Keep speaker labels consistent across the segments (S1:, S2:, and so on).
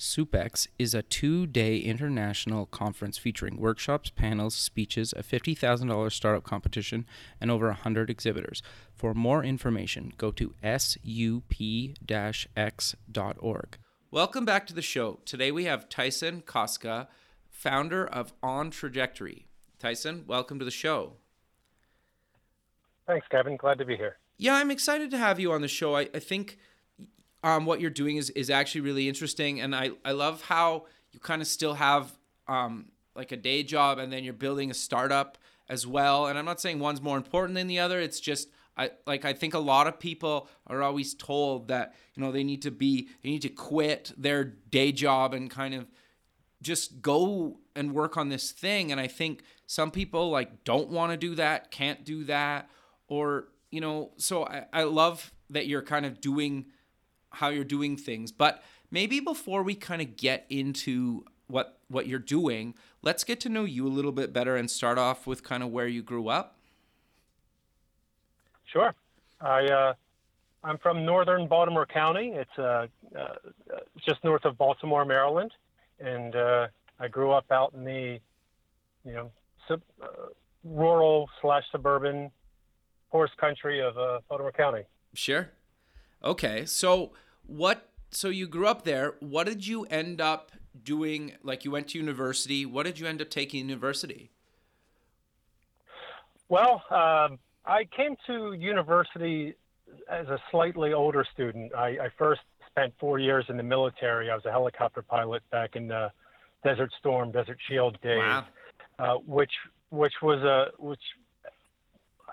S1: SoupX is a two day international conference featuring workshops, panels, speeches, a $50,000 startup competition, and over 100 exhibitors. For more information, go to sup x.org. Welcome back to the show. Today we have Tyson Koska, founder of On Trajectory. Tyson, welcome to the show.
S2: Thanks, Kevin. Glad to be here.
S1: Yeah, I'm excited to have you on the show. I, I think um, what you're doing is, is actually really interesting. And I, I love how you kind of still have um, like a day job and then you're building a startup as well. And I'm not saying one's more important than the other. It's just, I like, I think a lot of people are always told that, you know, they need to be, they need to quit their day job and kind of just go and work on this thing. And I think some people like don't want to do that, can't do that, or, you know, so I, I love that you're kind of doing how you're doing things. But maybe before we kind of get into what what you're doing, let's get to know you a little bit better and start off with kind of where you grew up.
S2: Sure. I uh, I'm from northern Baltimore County. It's uh, uh, just north of Baltimore, Maryland, and uh, I grew up out in the you know sub, uh, rural slash suburban horse country of uh, Baltimore County.
S1: Sure. Okay. So what so you grew up there. What did you end up doing like you went to university? What did you end up taking university?
S2: Well, um, I came to university as a slightly older student. I, I, first spent four years in the military. I was a helicopter pilot back in the Desert Storm, Desert Shield days, wow. uh, which which was a which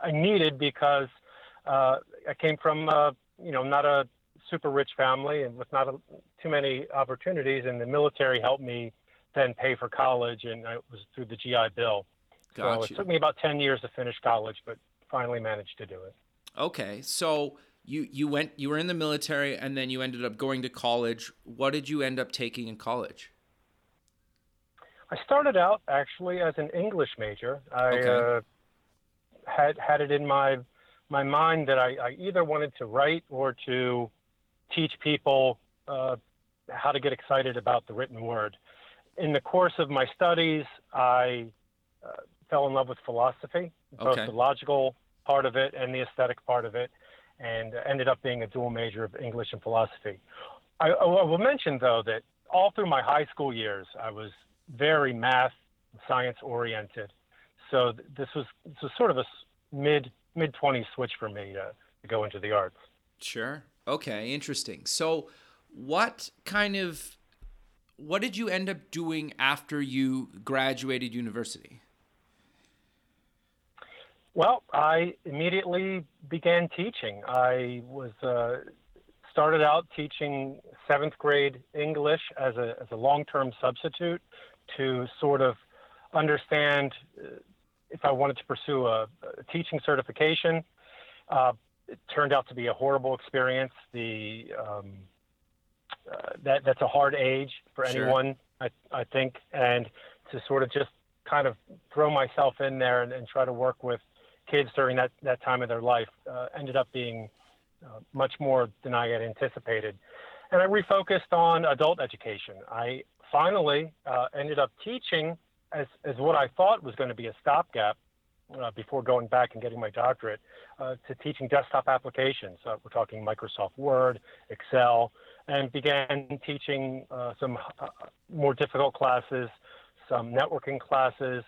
S2: I needed because uh, I came from uh, you know not a super rich family and with not a, too many opportunities, and the military helped me then pay for college, and it was through the GI Bill. Gotcha. So it took me about ten years to finish college, but finally managed to do it.
S1: Okay, so you you went you were in the military, and then you ended up going to college. What did you end up taking in college?
S2: I started out actually as an English major. I okay. uh, had had it in my my mind that I, I, either wanted to write or to teach people uh, how to get excited about the written word. In the course of my studies, I uh, fell in love with philosophy, both okay. the logical part of it and the aesthetic part of it, and ended up being a dual major of English and philosophy. I, I will mention, though, that all through my high school years, I was very math, science oriented. So th- this was this was sort of a mid mid 20s switch for me to, to go into the arts.
S1: Sure. Okay, interesting. So, what kind of what did you end up doing after you graduated university?
S2: Well, I immediately began teaching. I was uh, started out teaching seventh grade English as a as a long term substitute to sort of understand uh, if I wanted to pursue a, a teaching certification. Uh, it turned out to be a horrible experience. The um, uh, that that's a hard age for sure. anyone, I, I think, and to sort of just kind of throw myself in there and, and try to work with kids during that, that time of their life uh, ended up being uh, much more than I had anticipated. And I refocused on adult education. I finally uh, ended up teaching as, as what I thought was going to be a stopgap uh, before going back and getting my doctorate uh, to teaching desktop applications. Uh, we're talking Microsoft Word, Excel, and began teaching uh, some uh, more difficult classes, some networking classes,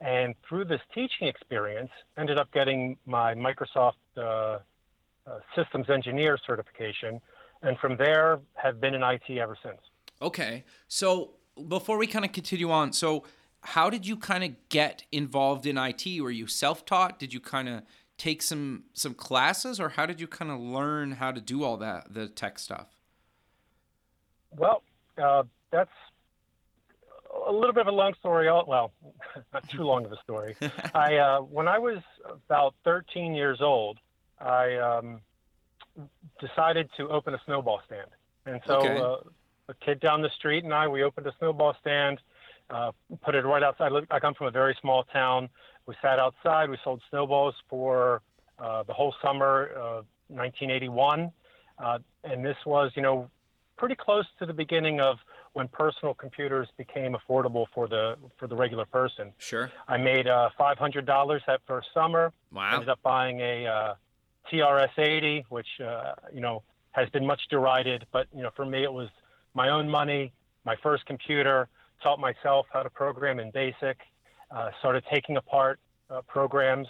S2: and through this teaching experience, ended up getting my Microsoft uh, Systems Engineer certification, and from there have been in IT ever since.
S1: Okay, so before we kind of continue on, so how did you kind of get involved in IT? Were you self-taught? Did you kind of take some some classes, or how did you kind of learn how to do all that the tech stuff?
S2: Well, uh, that's a little bit of a long story. Well, not too long of a story. I uh, when I was about 13 years old, I um, decided to open a snowball stand, and so okay. uh, a kid down the street and I we opened a snowball stand, uh, put it right outside. I come from a very small town. We sat outside. We sold snowballs for uh, the whole summer of 1981, uh, and this was you know pretty close to the beginning of when personal computers became affordable for the for the regular person.
S1: Sure.
S2: I made uh, five hundred dollars that first summer.
S1: Wow.
S2: Ended up buying a uh, TRS-80, which uh, you know has been much derided, but you know for me it was my own money, my first computer. Taught myself how to program in BASIC. Uh, started taking apart uh, programs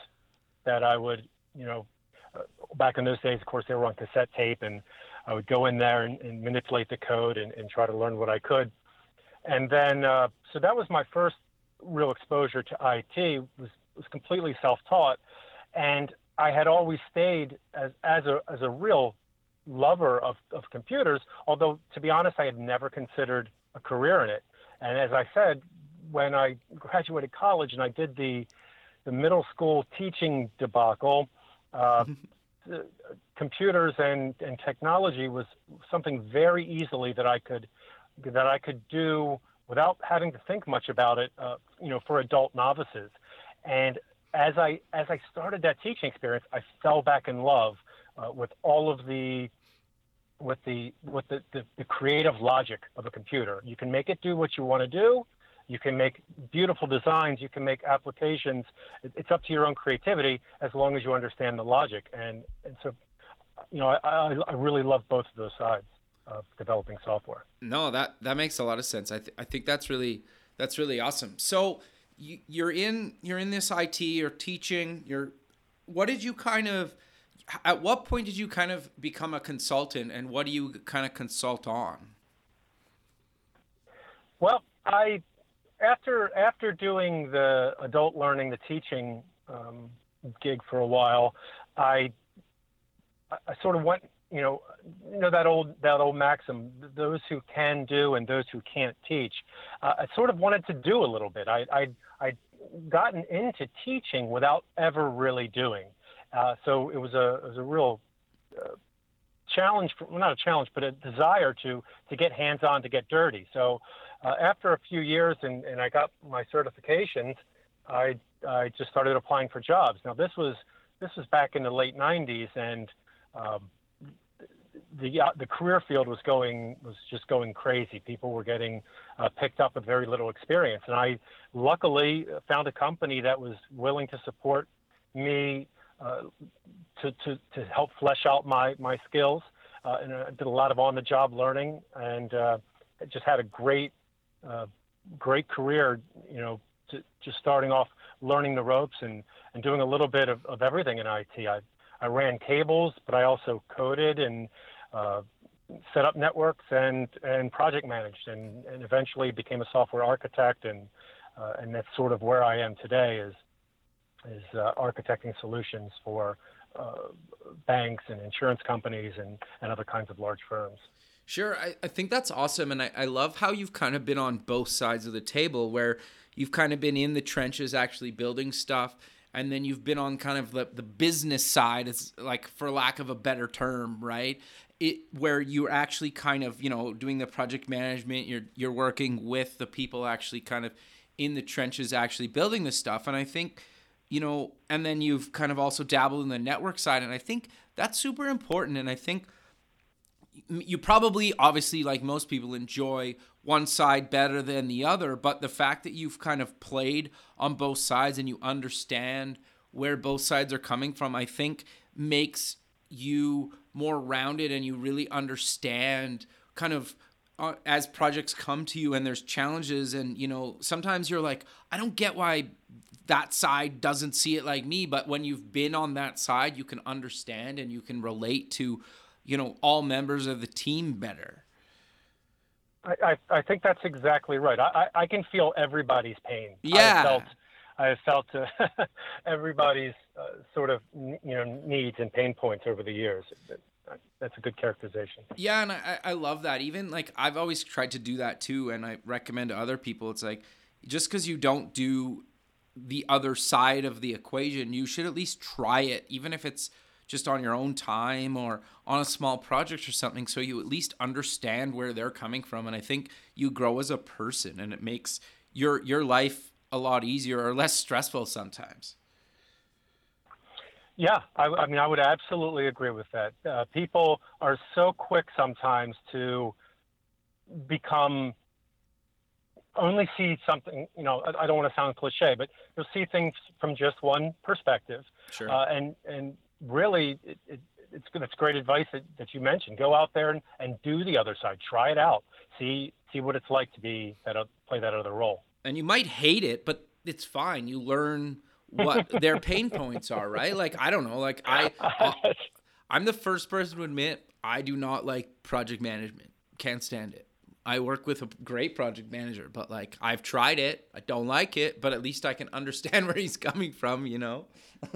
S2: that I would you know uh, back in those days, of course, they were on cassette tape, and I would go in there and, and manipulate the code and, and, try to learn what I could. And then, uh, so that was my first real exposure to IT. was was completely self-taught, and I had always stayed as as a as a real lover of, of computers. Although, to be honest, I had never considered a career in it. And as I said, when I graduated college and I did the the middle school teaching debacle, uh, computers and, and technology was something very easily that I could that I could do without having to think much about it, uh, you know, for adult novices. And as I as I started that teaching experience, I fell back in love uh, with all of the with the with the, the, the creative logic of a computer. You can make it do what you want to do. You can make beautiful designs. You can make applications. It's up to your own creativity as long as you understand the logic. And, and so, you know, I, I really love both of those sides of developing software.
S1: No, that that makes a lot of sense. I th- I think that's really that's really awesome. So you, you're in you're in this IT. You're teaching. You're what did you kind of at what point did you kind of become a consultant and what do you kind of consult on?
S2: Well, I after after doing the adult learning, the teaching um, gig for a while, I I sort of went, you know, you know that old that old maxim: those who can do and those who can't teach. Uh, I sort of wanted to do a little bit. I I I'd gotten into teaching without ever really doing. Uh, so it was a it was a real uh, challenge, for, well, not a challenge, but a desire to to get hands on, to get dirty. So uh, after a few years and, and I got my certifications, I, I just started applying for jobs. Now this was this was back in the late 90s, and um, the uh, the career field was going was just going crazy. People were getting uh, picked up with very little experience, and I luckily found a company that was willing to support me to, to to help flesh out my my skills. Uh, and I did a lot of on-the-job learning, and uh, just had a great uh, great career, you know, to, just starting off learning the ropes and, and doing a little bit of, of everything in IT. I, I ran cables, but I also coded and uh, set up networks and, and project managed and, and eventually became a software architect. And, uh, and that's sort of where I am today is, is uh, architecting solutions for uh, banks and insurance companies and, and other kinds of large firms.
S1: Sure, I, I think that's awesome. And I, I love how you've kind of been on both sides of the table where you've kind of been in the trenches actually building stuff. And then you've been on kind of the, the business side, it's like for lack of a better term, right? It where you're actually kind of, you know, doing the project management, you're you're working with the people actually kind of in the trenches actually building this stuff. And I think, you know, and then you've kind of also dabbled in the network side. And I think that's super important. And I think you probably obviously like most people enjoy one side better than the other but the fact that you've kind of played on both sides and you understand where both sides are coming from i think makes you more rounded and you really understand kind of uh, as projects come to you and there's challenges and you know sometimes you're like i don't get why that side doesn't see it like me but when you've been on that side you can understand and you can relate to you know all members of the team better.
S2: I, I, I think that's exactly right. I, I can feel everybody's pain.
S1: Yeah.
S2: I felt I have felt uh, everybody's uh, sort of you know needs and pain points over the years. That's a good characterization.
S1: Yeah, and I, I love that. Even like I've always tried to do that too, and I recommend to other people. It's like just because you don't do the other side of the equation, you should at least try it, even if it's just on your own time or on a small project or something so you at least understand where they're coming from and i think you grow as a person and it makes your your life a lot easier or less stressful sometimes.
S2: Yeah i, I mean i would absolutely agree with that. Uh, people are so quick sometimes to become only see something, you know, I, I don't want to sound cliche, but you'll see things from just one perspective.
S1: Sure.
S2: Uh, and, and really, it, it, it's It's great advice that, that you mentioned. Go out there and, and do the other side. Try it out. See see what it's like to be that play that other role.
S1: And you might hate it, but it's fine. You learn what their pain points are, right? Like I don't know. Like I, I'm the first person to admit I do not like project management. Can't stand it. I work with a great project manager, but like I've tried it. I don't like it, but at least I can understand where he's coming from, you know.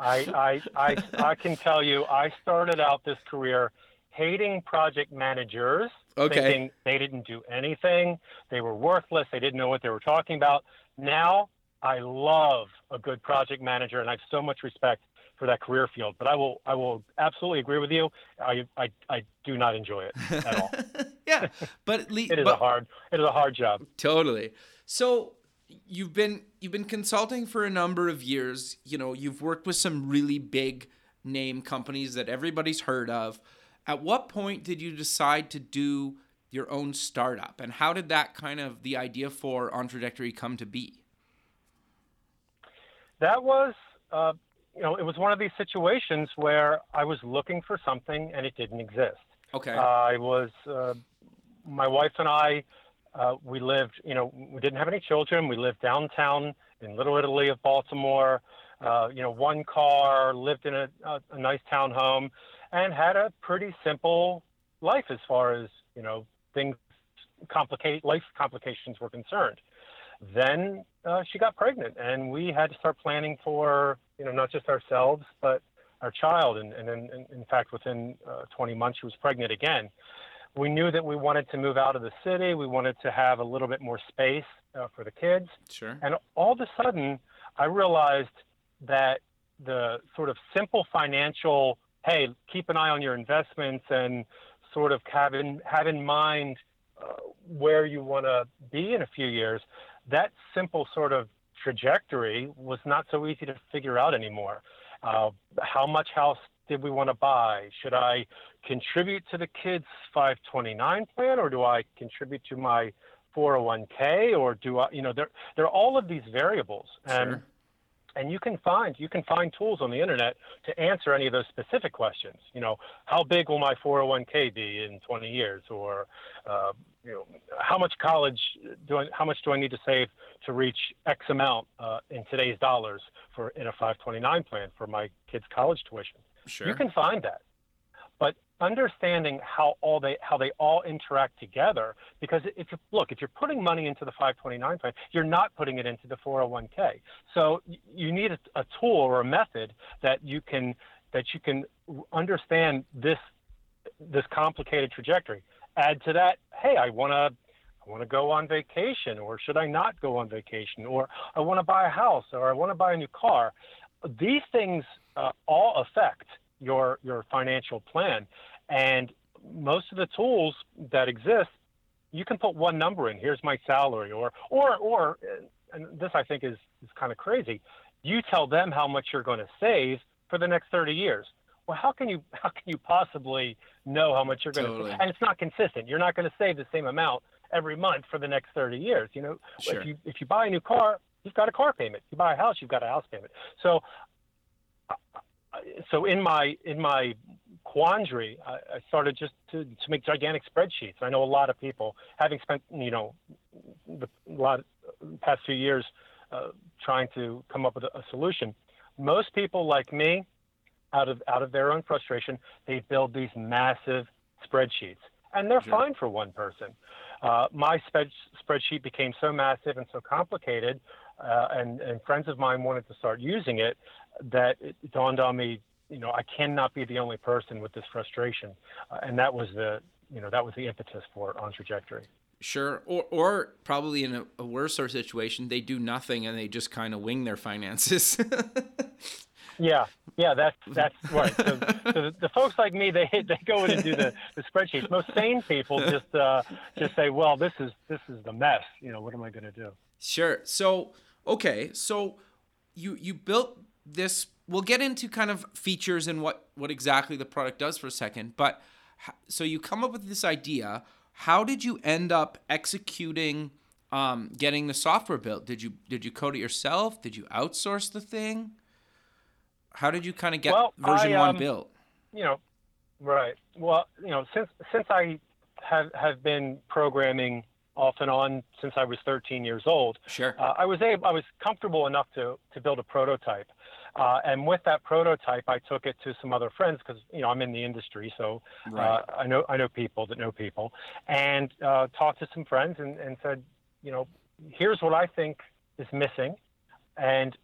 S2: I, I I I can tell you I started out this career hating project managers,
S1: okay.
S2: thinking they didn't do anything, they were worthless, they didn't know what they were talking about. Now I love a good project manager and I have so much respect for that career field. But I will I will absolutely agree with you. I I, I do not enjoy it at all.
S1: yeah, but
S2: le- it is but, a hard it is a hard job.
S1: Totally. So you've been you've been consulting for a number of years. You know, you've worked with some really big name companies that everybody's heard of. At what point did you decide to do your own startup, and how did that kind of the idea for OnTrajectory come to be?
S2: That was uh, you know, it was one of these situations where I was looking for something and it didn't exist.
S1: Okay.
S2: Uh, I was, uh, my wife and I, uh, we lived, you know, we didn't have any children. We lived downtown in Little Italy of Baltimore. Uh, you know, one car, lived in a, a, a nice townhome, and had a pretty simple life as far as you know things complicate life complications were concerned. Then uh, she got pregnant, and we had to start planning for you know not just ourselves but our child. And, and in, in fact, within uh, 20 months, she was pregnant again. We knew that we wanted to move out of the city. We wanted to have a little bit more space uh, for the kids.
S1: Sure.
S2: And all of a sudden, I realized that the sort of simple financial, hey, keep an eye on your investments and sort of have in, have in mind uh, where you want to be in a few years that simple sort of trajectory was not so easy to figure out anymore. Uh, how much house did we want to buy? Should I contribute to the kids' 529 plan or do I contribute to my 401k or do I, you know, there, there are all of these variables. And
S1: sure
S2: and you can find you can find tools on the internet to answer any of those specific questions. You know, how big will my 401k be in 20 years, or uh, you know, how much college do I, how much do I need to save to reach X amount uh, in today's dollars for in a 529 plan for my kids' college tuition?
S1: Sure.
S2: You can find that, but understanding how all they how they all interact together because if you look if you're putting money into the 529 plan you're not putting it into the 401k so you need a, a tool or a method that you can that you can understand this this complicated trajectory add to that hey i want to I want to go on vacation, or should I not go on vacation, or I want to buy a house, or I want to buy a new car. These things uh, all affect your your financial plan. And most of the tools that exist, you can put one number in. Here's my salary, or or or, and this I think is is kind of crazy. You tell them how much you're going to save for the next 30 years. Well, how can you how can you possibly know how much you're going
S1: totally.
S2: to? And it's not consistent. You're not going to save the same amount every month for the next 30 years. You know,
S1: sure.
S2: if you if you buy a new car, you've got a car payment. If you buy a house, you've got a house payment. So so in my in my quandary, I, I started just to, to make gigantic spreadsheets. I know a lot of people, having spent you know the lot past few years uh, trying to come up with a, a solution. Most people like me, out of out of their own frustration, they build these massive spreadsheets, and they're
S1: sure.
S2: fine for one person. Uh, my spread, spreadsheet became so massive and so complicated uh, and and friends of mine wanted to start using it, that it dawned on me, you know, I cannot be the only person with this frustration, uh, and that was the you know that was the impetus for it on trajectory.
S1: Sure, or or probably in a, a worse situation, they do nothing and they just kind of wing their finances.
S2: yeah, yeah, that's that's right. So, so the, folks like me, they they go in and do the, the spreadsheets. Most sane people just uh, just say, well, this is this is the mess. You know, what am I going to do?
S1: Sure. So okay, so you you built this. We'll get into kind of features and what what exactly the product does for a second, but so you come up with this idea how did you end up executing um, getting the software built? Did you did you code it yourself? Did you outsource the thing? How did you kind of get
S2: well,
S1: version
S2: I,
S1: one
S2: um,
S1: built?
S2: You know, right. Well, you know, since since I have have been programming off and on since I was 13 years old,
S1: sure.
S2: Uh, I was able, I was comfortable enough to to build a prototype. Uh, and with that prototype, I took it to some other friends because you know I'm in the industry, so uh, right. uh, I know I know people that know people, and uh, talked to some friends and, and said, you know, here's what I think is missing, and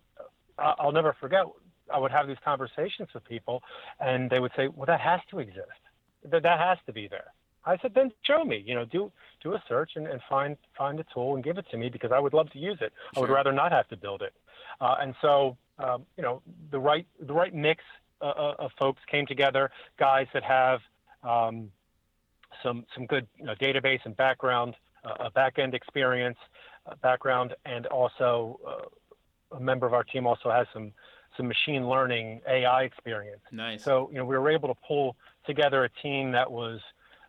S2: uh, I'll never forget. I would have these conversations with people, and they would say, well, that has to exist. That that has to be there. I said, then show me. You know, do do a search and, and find find a tool and give it to me because I would love to use it. Sure. I would rather not have to build it. Uh, and so um, you know, the right the right mix uh, uh, of folks came together. Guys that have um, some some good you know, database and background, uh, a back end experience, uh, background, and also uh, a member of our team also has some some machine learning AI experience.
S1: Nice.
S2: So you know, we were able to pull together a team that was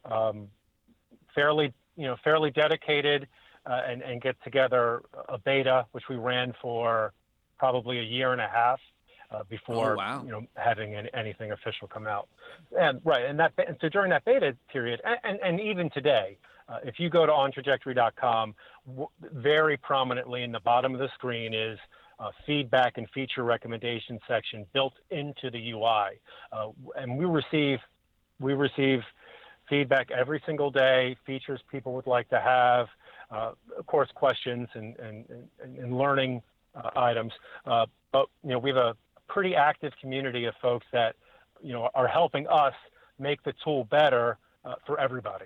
S2: um, fairly you know fairly dedicated. Uh, and, and get together a beta, which we ran for probably a year and a half uh, before
S1: oh, wow.
S2: you know having any, anything official come out. And right, and that and so during that beta period, and, and, and even today, uh, if you go to ontrajectory.com, w- very prominently in the bottom of the screen is uh, feedback and feature recommendation section built into the UI, uh, and we receive we receive feedback every single day, features people would like to have, uh, of course, questions and, and, and, and learning items. Uh, but you know, we have a pretty active community of folks that you know are helping us make the tool better uh, for everybody.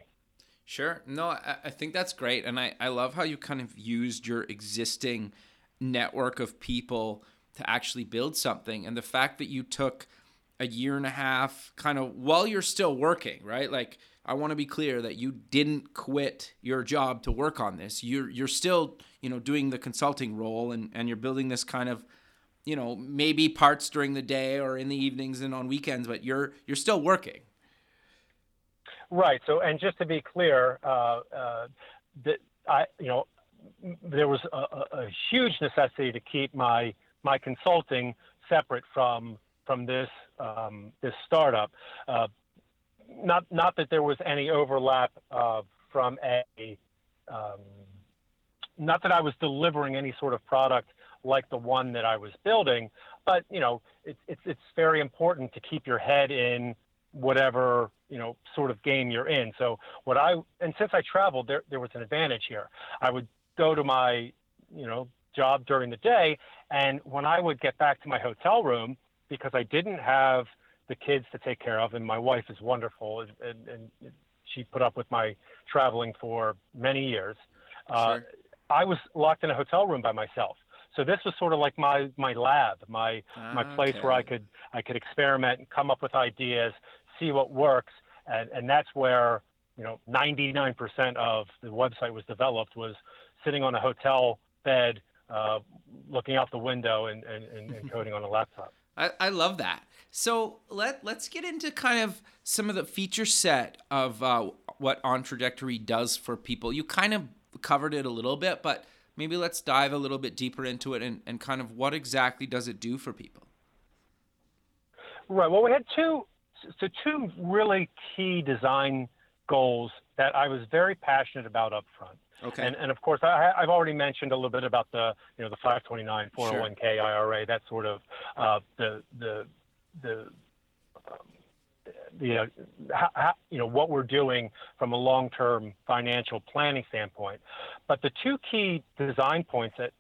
S1: Sure. No, I, I think that's great, and I, I love how you kind of used your existing network of people to actually build something, and the fact that you took a year and a half, kind of while you're still working, right? Like I want to be clear that you didn't quit your job to work on this. You're you're still, you know, doing the consulting role and and you're building this kind of, you know, maybe parts during the day or in the evenings and on weekends, but you're you're still working.
S2: Right. So, and just to be clear, uh, uh, that I, you know, there was a, a, huge necessity to keep my my consulting separate from from this um, this startup. Uh, not not that there was any overlap uh, from a um, not that I was delivering any sort of product like the one that I was building, but you know it's it's it's very important to keep your head in whatever you know sort of game you're in. So what I and since I traveled, there there was an advantage here. I would go to my you know job during the day, and when I would get back to my hotel room because I didn't have the kids to take care of, and my wife is wonderful, and, and, and she put up with my traveling for many years. Uh, I was locked in a hotel room by myself. So this was sort of like my my lab, my my place
S1: okay.
S2: where I could I could experiment and come up with ideas, see what works, and and that's where you know 99% of the website was developed was sitting on a hotel bed, uh, looking out the window and, and, and coding on a laptop.
S1: I, I love that. So let let's get into kind of some of the feature set of uh, what On Trajectory does for people. You kind of covered it a little bit, but maybe let's dive a little bit deeper into it and, and kind of what exactly does it do for people.
S2: Right. Well, we had two so two really key design goals that I was very passionate about up front.
S1: Okay.
S2: And, and of course, I, have already mentioned a little bit about the you know the 529 401k
S1: sure.
S2: IRA, that sort of uh, the the the um, the uh, how, you know what we're doing from a long-term financial planning standpoint. But the two key design points that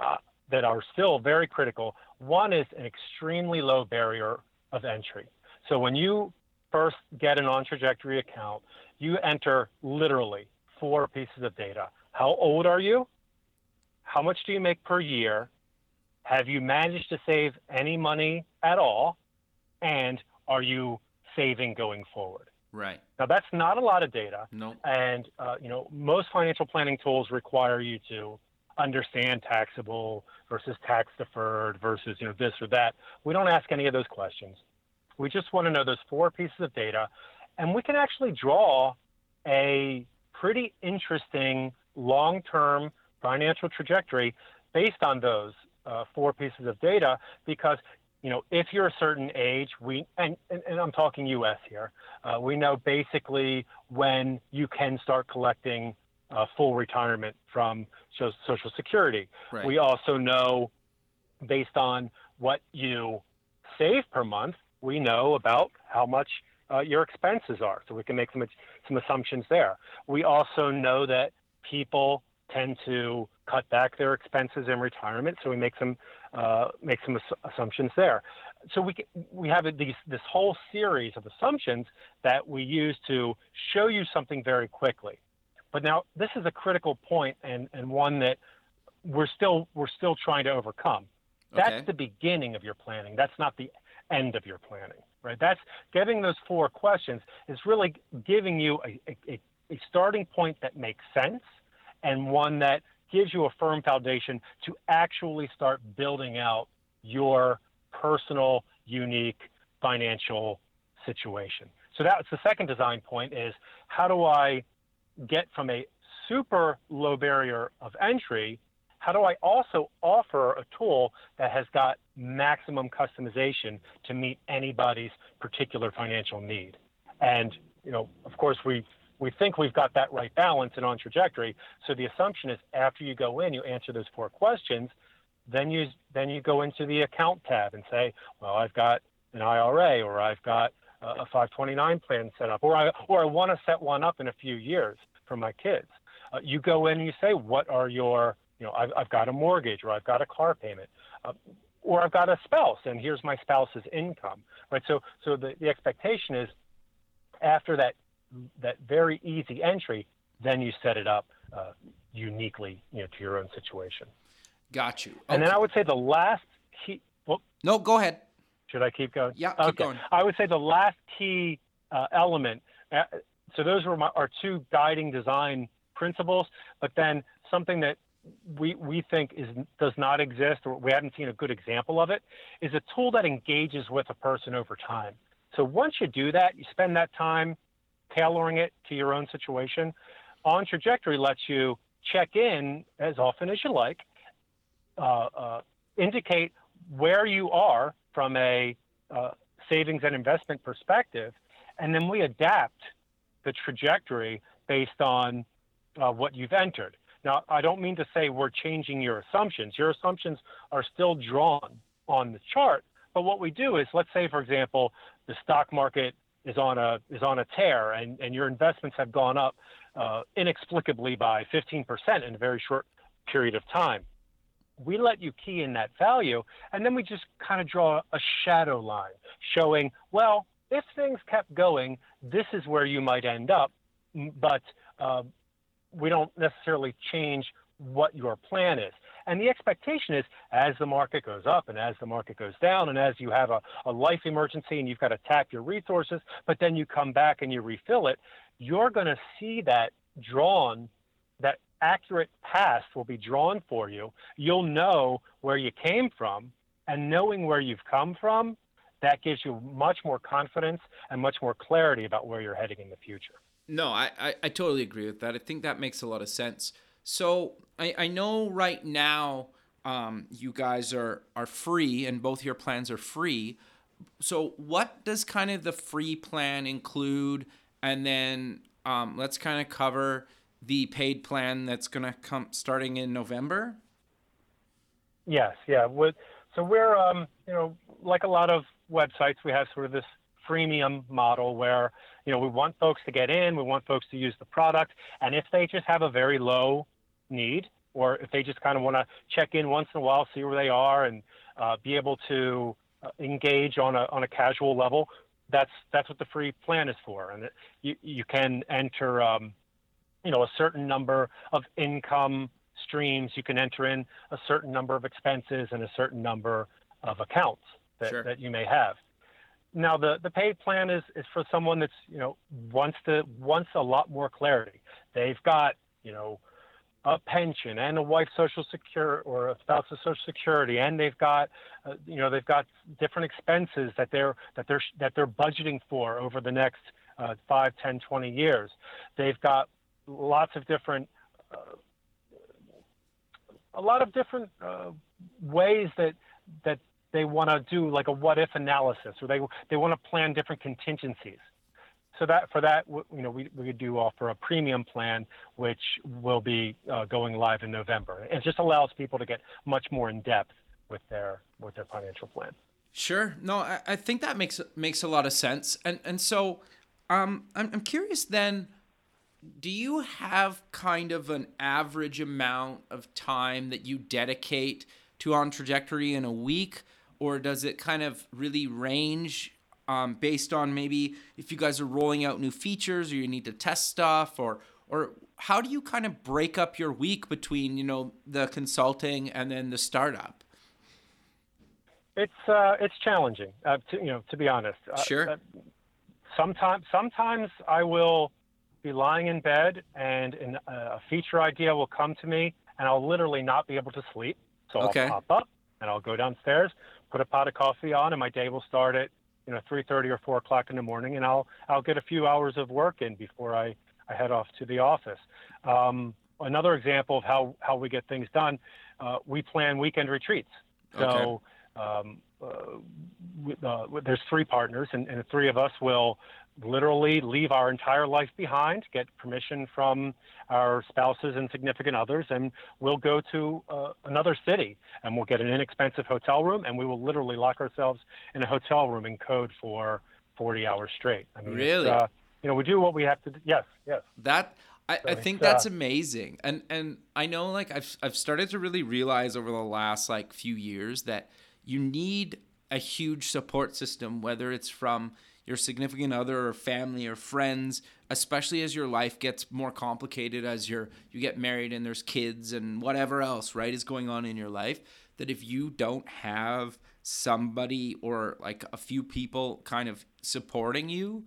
S2: uh, that are still very critical. One is an extremely low barrier of entry. So when you first get an on trajectory account, you enter literally four pieces of data. How old are you? How much do you make per year? Have you managed to save any money at all? And are you saving going forward?
S1: Right.
S2: Now that's not a lot of data.
S1: No.
S2: And uh, you know, most financial planning tools require you to understand taxable versus tax deferred versus you know this or that. We don't ask any of those questions. We just want to know those four pieces of data, and we can actually draw a pretty interesting long-term financial trajectory based on those uh, four pieces of data because you know, if you're a certain age, we and, and, and I'm talking U.S. here, uh, we know basically when you can start collecting uh, full retirement from Social Security.
S1: Right.
S2: We also know, based on what you save per month, we know about how much uh, your expenses are, so we can make some some assumptions there. We also know that people tend to cut back their expenses in retirement, so we make some uh, make some assumptions there. So we we have these this whole series of assumptions that we use to show you something very quickly. But now this is a critical point and, and one that we're still we're still trying to overcome. That's
S1: Okay.
S2: the beginning of your planning. That's not the end of your planning, right? That's getting those four questions is really giving you a, a, a starting point that makes sense and one that gives you a firm foundation to actually start building out your personal, unique financial situation. So that's the second design point is how do I get from a super low barrier of entry, how do I also offer a tool that has got maximum customization to meet anybody's particular financial need? And, you know, of course, we, we think we've got that right balance and on trajectory. So the assumption is after you go in, you answer those four questions, then you, then you go into the account tab and say, well, I've got an IRA or I've got a a 529 plan set up, or I, or I want to set one up in a few years for my kids. Uh, you go in and you say, what are your, you know, I've, I've got a mortgage or I've got a car payment. Uh, or I've got a spouse, and here's my spouse's income, right? So, so the, the expectation is, after that that very easy entry, then you set it up uh, uniquely, you know, to your own situation.
S1: Got you.
S2: And then I would say the last key. Well,
S1: no, go ahead.
S2: should I keep going?
S1: Yeah, keep
S2: okay.
S1: going.
S2: I would say the last key uh, element. Uh, so those were my, our two guiding design principles. But then something that we we think is does not exist, or we haven't seen a good example of it, is a tool that engages with a person over time. So once you do that, you spend that time tailoring it to your own situation. On trajectory lets you check in as often as you like, uh, uh, indicate where you are from a uh, savings and investment perspective, and then we adapt the trajectory based on uh, what you've entered. Now, I don't mean to say we're changing your assumptions. Your assumptions are still drawn on the chart, but what we do is, let's say, for example, the stock market is on a is on a tear, and, and your investments have gone up uh, inexplicably by 15% in a very short period of time we let you key in that value, and then we just kind of draw a shadow line showing, well, if things kept going, this is where you might end up, but uh, we don't necessarily change what your plan is. And the expectation is as the market goes up and as the market goes down, and as you have a, a life emergency and you've got to tap your resources, but then you come back and you refill it, you're going to see that drawn that accurate past will be drawn for you. You'll know where you came from, and knowing where you've come from, that gives you much more confidence and much more clarity about where you're heading in the future.
S1: No, I, I, I totally agree with that. I think that makes a lot of sense. So I, I know right now um, you guys are, are free and both your plans are free. So what does kind of the free plan include? And then um, let's kind of cover the paid plan that's going to come starting in November.
S2: Yes, yeah. With, so we're, um, you know, like a lot of websites, we have sort of this freemium model where, you know, we want folks to get in, we want folks to use the product, and if they just have a very low need, or if they just kind of want to check in once in a while, see where they are, and uh, be able to uh, engage on a on a casual level, that's that's what the free plan is for. And it, you you can enter, um, you know, a certain number of income streams. You can enter in a certain number of expenses and a certain number of accounts that,
S1: Sure.
S2: that you may have. Now, the, the paid plan is, is for someone that's, you know, wants to wants a lot more clarity. They've got, you know, a pension and a wife's social security or a spouse's social security, and they've got, uh, you know, they've got different expenses that they're that they're that they're budgeting for over the next uh, 5, 10, 20 years. They've got lots of different, uh, a lot of different uh, ways that that they want to do like a what if analysis, or they they want to plan different contingencies. So that for that, you know, we, we do offer a premium plan, which will be uh, going live in November. It just allows people to get much more in depth with their with their financial plan.
S1: Sure. No, I, I think that makes makes a lot of sense. And and so, um, I'm I'm curious then. Do you have kind of an average amount of time that you dedicate to on trajectory in a week, or does it kind of really range um, based on maybe if you guys are rolling out new features or you need to test stuff, or or how do you kind of break up your week between you know the consulting and then the startup?
S2: It's uh, it's challenging, uh, to, you know, to be honest. Uh,
S1: Sure.
S2: Uh, sometimes sometimes I will be lying in bed and an, uh, a feature idea will come to me, and I'll literally not be able to sleep. So
S1: Okay.
S2: I'll pop up and I'll go downstairs, put a pot of coffee on, and my day will start at you know 3:30 or 4 o'clock in the morning, and I'll I'll get a few hours of work in before I, I head off to the office. Um, another example of how how we get things done, uh, we plan weekend retreats. So um, uh, uh, there's three partners, and, and the three of us will literally leave our entire life behind, get permission from our spouses and significant others, and we'll go to uh, another city and we'll get an inexpensive hotel room, and we will literally lock ourselves in a hotel room in code for 40 hours straight. I mean,
S1: Really?
S2: uh, you know, we do what we have to do. Yes, yes.
S1: That I, I think that's
S2: uh,
S1: amazing. And and I know like I've I've started to really realize over the last like few years that you need a huge support system, whether it's from your significant other or family or friends, especially as your life gets more complicated as you're you get married and there's kids and whatever else, right, is going on in your life. That if you don't have somebody or like a few people kind of supporting you,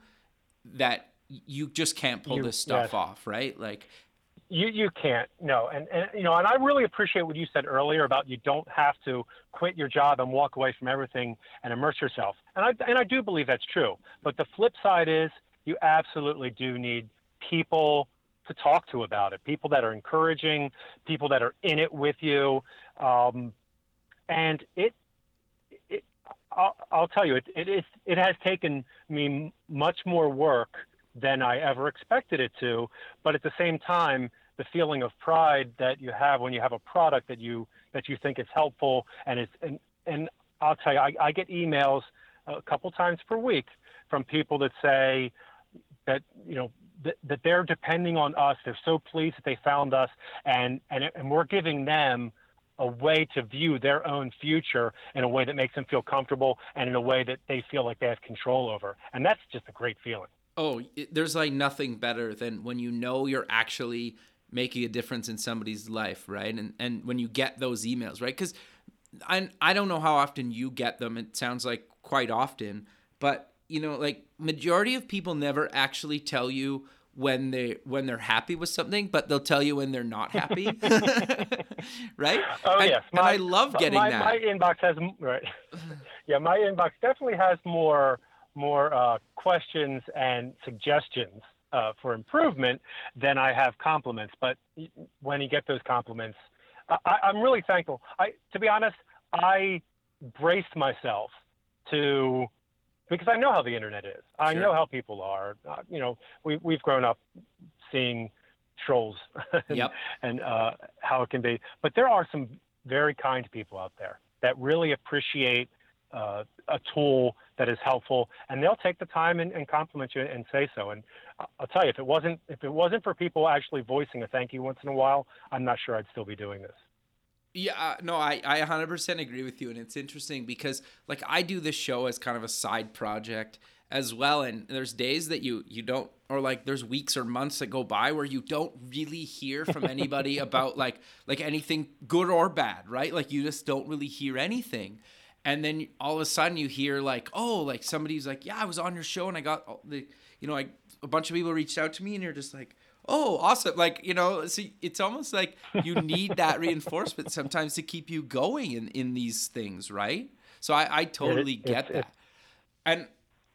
S1: that you just can't pull
S2: You-
S1: this stuff
S2: yes.
S1: off, right? Like,
S2: You you can't no, and, and you know, and I really appreciate what you said earlier about you don't have to quit your job and walk away from everything and immerse yourself, and I and I do believe that's true. But the flip side is you absolutely do need people to talk to about it, people that are encouraging, people that are in it with you, um, and it. it I'll, I'll tell you, it, it, is, it has taken me much more work than I ever expected it to. But at the same time, the feeling of pride that you have when you have a product that you that you think is helpful and it's and and I'll tell you, I, I get emails a couple times per week from people that say that you know that, that they're depending on us. They're so pleased that they found us, and and and we're giving them a way to view their own future in a way that makes them feel comfortable and in a way that they feel like they have control over. And that's just a great feeling.
S1: Oh, it, there's like nothing better than when you know you're actually making a difference in somebody's life, right? And and when you get those emails, right? Because I I don't know how often you get them. It sounds like quite often, but you know, like majority of people never actually tell you when they when they're happy with something, but they'll tell you when they're not happy, right?
S2: Oh
S1: and,
S2: yes,
S1: and I love getting
S2: my,
S1: that.
S2: My inbox has right. yeah, my inbox definitely has more more uh, questions and suggestions uh, for improvement than I have compliments. But when you get those compliments, I, I'm really thankful. I, to be honest, I braced myself to because I know how the internet is. I
S1: Sure.
S2: know how people are. Uh, you know, we we've grown up seeing trolls and,
S1: Yep.
S2: and uh, how it can be. But there are some very kind people out there that really appreciate uh, a tool that is helpful, and they'll take the time and, and compliment you and say so. And I'll tell you, if it wasn't if it wasn't for people actually voicing a thank you once in a while, I'm not sure I'd still be doing this.
S1: Yeah, uh, no, I, I 100% agree with you. And it's interesting because, like, I do this show as kind of a side project as well. And there's days that you, you don't, or like there's weeks or months that go by where you don't really hear from anybody about like, like anything good or bad, right? Like, you just don't really hear anything. And then all of a sudden you hear, like, oh, like somebody's like, yeah, I was on your show and I got all the, you know, like a bunch of people reached out to me and you're just like, oh awesome. Like you know see it's almost like you need that reinforcement sometimes to keep you going in in these things right? So i i totally it, get it, that. It, and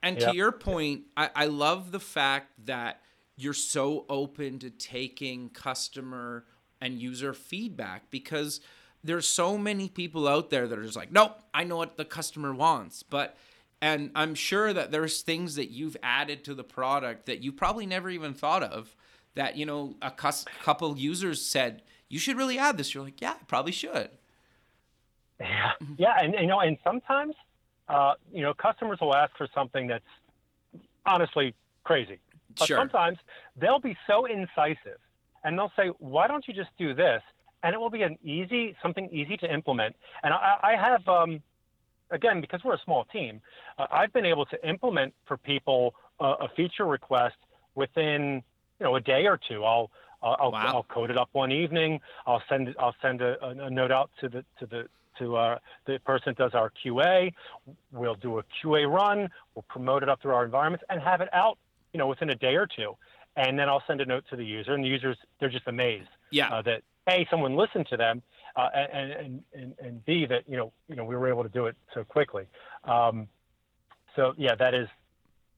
S1: and to your point I, I love the fact that you're so open to taking customer and user feedback because there's so many people out there that are just like nope i know what the customer wants but and i'm sure that there's things that you've added to the product that you probably never even thought of that you know a couple users said you should really add this. You're like, yeah, I probably should.
S2: Yeah, yeah, and you know, and sometimes uh, you know customers will ask for something that's honestly crazy, but sure. sometimes they'll be so incisive and they'll say, why don't you just do this? And it will be an easy something easy to implement. And I, I have. Um, again, because we're a small team, uh, I've been able to implement for people uh, a feature request within you know a day or two. I'll I'll, wow. I'll code it up one evening. I'll send I'll send a, a note out to the to the to uh, the person that does our QA. We'll do a QA run. We'll promote it up through our environments and have it out, you know, within a day or two. And then I'll send a note to the user, and the users they're just amazed.
S1: Yeah.
S2: Uh, that a someone listened to them, uh, and, and and b that you know you know we were able to do it so quickly. Um, so yeah, that is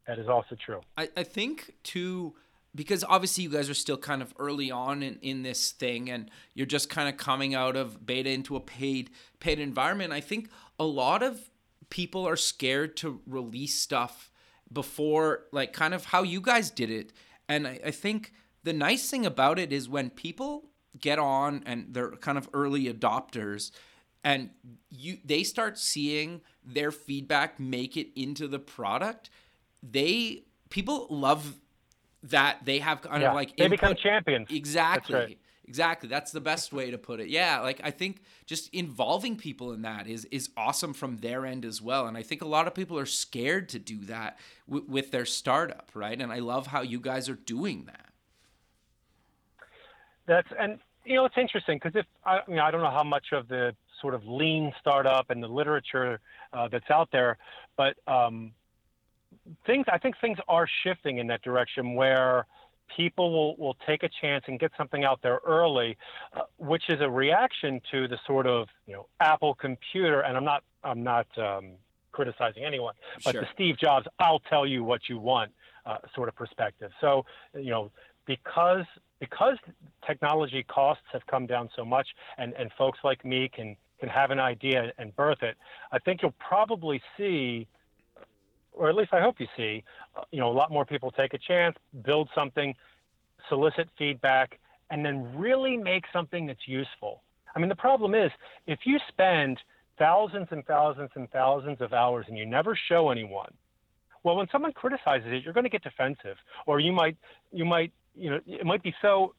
S2: that is also true.
S1: I, I think too because obviously you guys are still kind of early on in, in this thing and you're just kind of coming out of beta into a paid paid environment i think a lot of people are scared to release stuff before like kind of how you guys did it and I, I think the nice thing about it is when people get on and they're kind of early adopters and you they start seeing their feedback make it into the product they people love that they have kind
S2: yeah.
S1: of like
S2: they input. become champions.
S1: Exactly. Right. Exactly. That's the best way to put it. Yeah, like I think just involving people in that is is awesome from their end as well. And I think a lot of people are scared to do that w- with their startup, right? And I love how you guys are doing that.
S2: That's and you know it's interesting because if I you know I don't know how much of the sort of lean startup and the literature uh, that's out there, but um, things I think things are shifting in that direction where people will, will take a chance and get something out there early, uh, which is a reaction to the sort of you know Apple computer. And I'm not I'm not um, criticizing anyone, but sure. the Steve Jobs "I'll tell you what you want" uh, sort of perspective. So you know because because technology costs have come down so much, and and folks like me can can have an idea and birth it. I think you'll probably see or at least I hope you see, uh, you know, a lot more people take a chance, build something, solicit feedback, and then really make something that's useful. I mean, the problem is if you spend thousands and thousands and thousands of hours and you never show anyone, well, when someone criticizes it, you're going to get defensive, or you might, you might, you know, it might be so,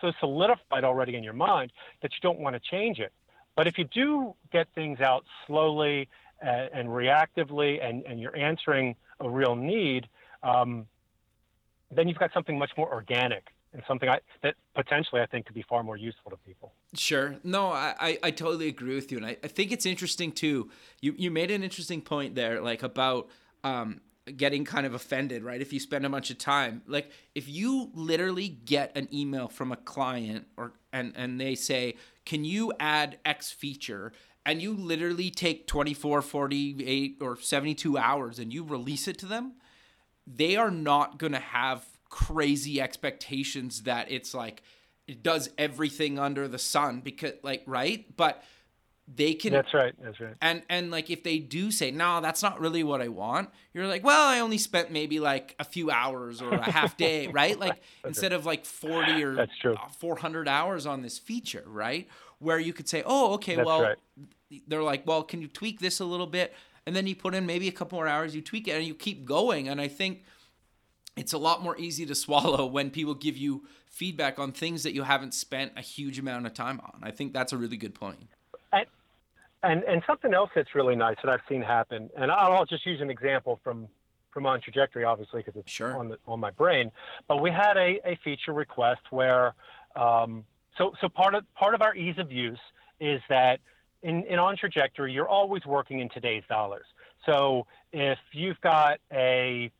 S2: so solidified already in your mind that you don't want to change it. But if you do get things out slowly and, and reactively and, and you're answering a real need, um, then you've got something much more organic and something I, that potentially I think could be far more useful to people.
S1: Sure. No, I, I, I totally agree with you. And I, I think it's interesting too. You, you made an interesting point there, like about um, getting kind of offended, right? If you spend a bunch of time, like if you literally get an email from a client or and and they say, "Can you add X feature?" and you literally take 24, 48, or 72 hours and you release it to them, they are not going to have crazy expectations that it's like it does everything under the sun because like right but they can
S2: that's right that's right
S1: and and like if they do say no that's not really what i want you're like well i only spent maybe like a few hours or a half day right like instead of like 40 or
S2: that's true.
S1: Uh, 400 hours on this feature right where you could say oh okay
S2: that's
S1: well
S2: right
S1: they're like, well, can you tweak this a little bit? And then you put in maybe a couple more hours, you tweak it, and you keep going. And I think it's a lot more easy to swallow when people give you feedback on things that you haven't spent a huge amount of time on. I think that's a really good point.
S2: And and, something else that's really nice that I've seen happen, and I'll just use an example from from on trajectory, obviously, because it's
S1: sure.
S2: on the, on my brain. But we had a, a feature request where um, so so part of part of our ease of use is that in, in on trajectory, you're always working in today's dollars. So if you've got a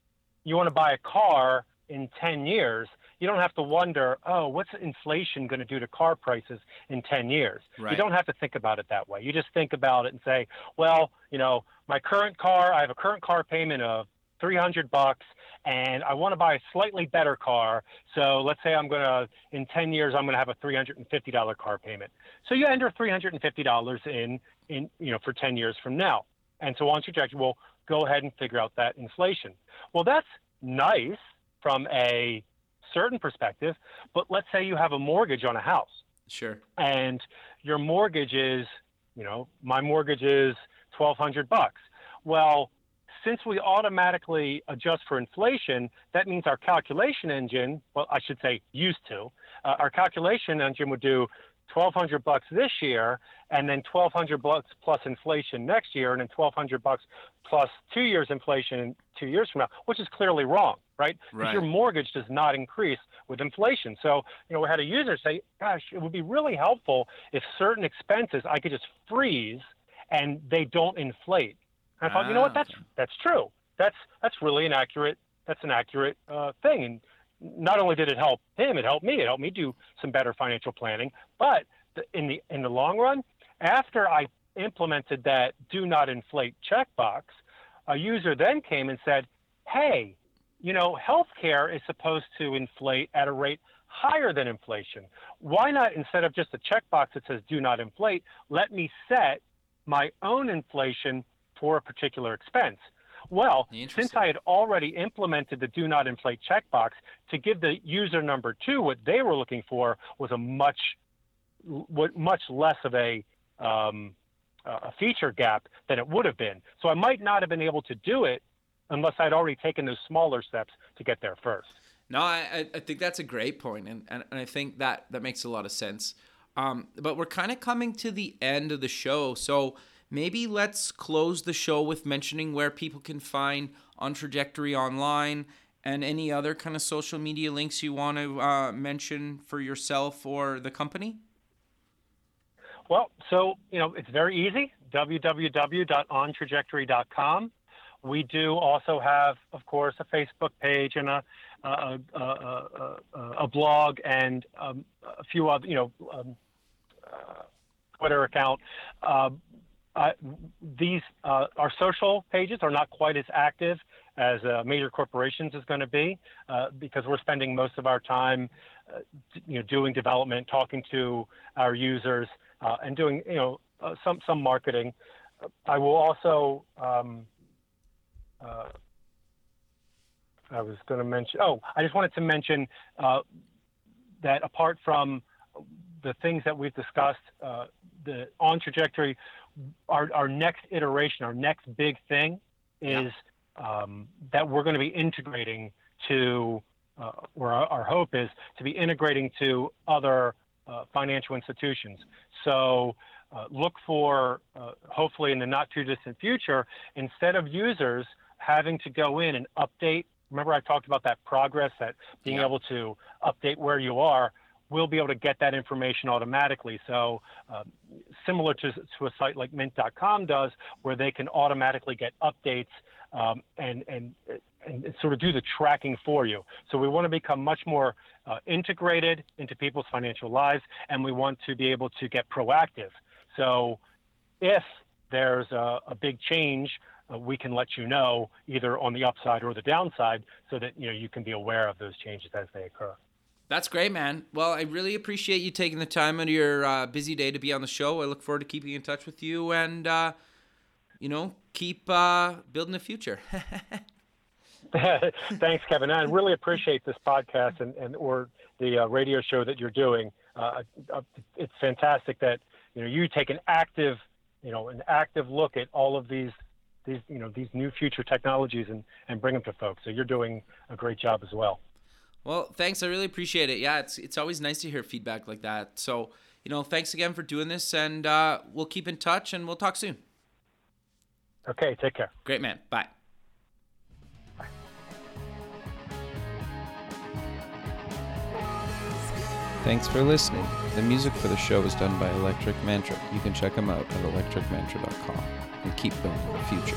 S2: you want to buy a car in 10 years, you don't have to wonder, oh, what's inflation going to do to car prices in 10 years?
S1: Right.
S2: You don't have to think about it that way. You just think about it and say, well, you know, my current car, I have a current car payment of 300 bucks and I want to buy a slightly better car. So let's say I'm going to, in 10 years, I'm going to have a $350 car payment. So you enter $350 in, in, you know, for 10 years from now. And so once on trajectory, well, go ahead and figure out that inflation. Well, that's nice from a certain perspective, but let's say you have a mortgage on a house.
S1: Sure.
S2: And your mortgage is, you know, my mortgage is 1200 bucks. Well, since we automatically adjust for inflation, that means our calculation engine, well, I should say used to, uh, our calculation engine would do 1200 bucks this year and then 1200 bucks plus inflation next year and then 1200 bucks plus 2 years inflation 2 years from now, which is clearly wrong, right?
S1: Right.
S2: Your mortgage does not increase with inflation. So, you know, we had a user say, gosh, it would be really helpful if certain expenses I could just freeze and they don't inflate. And I thought, you know what,
S1: Ah,
S2: that's that's true. That's that's really an accurate that's an accurate uh, thing. And not only did it help him, it helped me. It helped me do some better financial planning. But in the in the long run, after I implemented that do not inflate checkbox, a user then came and said, "Hey, you know, healthcare is supposed to inflate at a rate higher than inflation. Why not instead of just a checkbox that says do not inflate, let me set my own inflation for a particular expense?" Well, since I had already implemented the do not inflate checkbox to give the user number two what they were looking for was a much what much less of a um, a feature gap than it would have been. So I might not have been able to do it unless I'd already taken those smaller steps to get there first.
S1: No, I, I- think that's a great point, and, and, and I think that that makes a lot of sense. Um, but we're kind of coming to the end of the show, so maybe let's close the show with mentioning where people can find on trajectory online and any other kind of social media links you want to uh, mention for yourself or the company.
S2: Well, so you know it's very easy. www.ontrajectory.com. We do also have, of course, a Facebook page and a a, a, a, a, blog and um, a few other, you know, um, uh, Twitter account. Uh, these uh, our social pages are not quite as active as uh, major corporations is going to be uh, because we're spending most of our time, uh, you know, doing development, talking to our users, uh, and doing you know some some marketing. I will also. Um, I was going to mention. Oh, I just wanted to mention that apart from the things that we've discussed, the on trajectory, our, our next iteration, our next big thing is um, that we're going to be integrating to, uh, where our, our hope is to be integrating to other uh, financial institutions. So uh, look for, uh, hopefully in the not too distant future, instead of users having to go in and update. Remember, I talked about that progress, that being
S1: Yeah.
S2: able to update where you are. We'll be able to get that information automatically. So, uh, similar to, to a site like Mint.com does, where they can automatically get updates um, and, and and sort of do the tracking for you. So we want to become much more uh, integrated into people's financial lives, and we want to be able to get proactive. So if there's a, a big change, uh, we can let you know either on the upside or the downside, so that you know you can be aware of those changes as they occur.
S1: That's great, man. Well, I really appreciate you taking the time out of your uh, busy day to be on the show. I look forward to keeping in touch with you and, uh, you know, keep uh, building the future.
S2: Thanks, Kevin. I really appreciate this podcast and, and or the uh, radio show that you're doing. Uh, it's fantastic that you know you take an active you know an active look at all of these these you know these new future technologies and and bring them to folks. So you're doing a great job as well.
S1: Well, thanks. I really appreciate it. Yeah, it's it's always nice to hear feedback like that. So you know, thanks again for doing this, and uh, we'll keep in touch, and we'll talk soon.
S2: Okay, take care.
S1: Great man. Bye. Thanks for listening. The music for the show is done by Electric Mantra. You can check them out at electricmantra.com and keep building the future.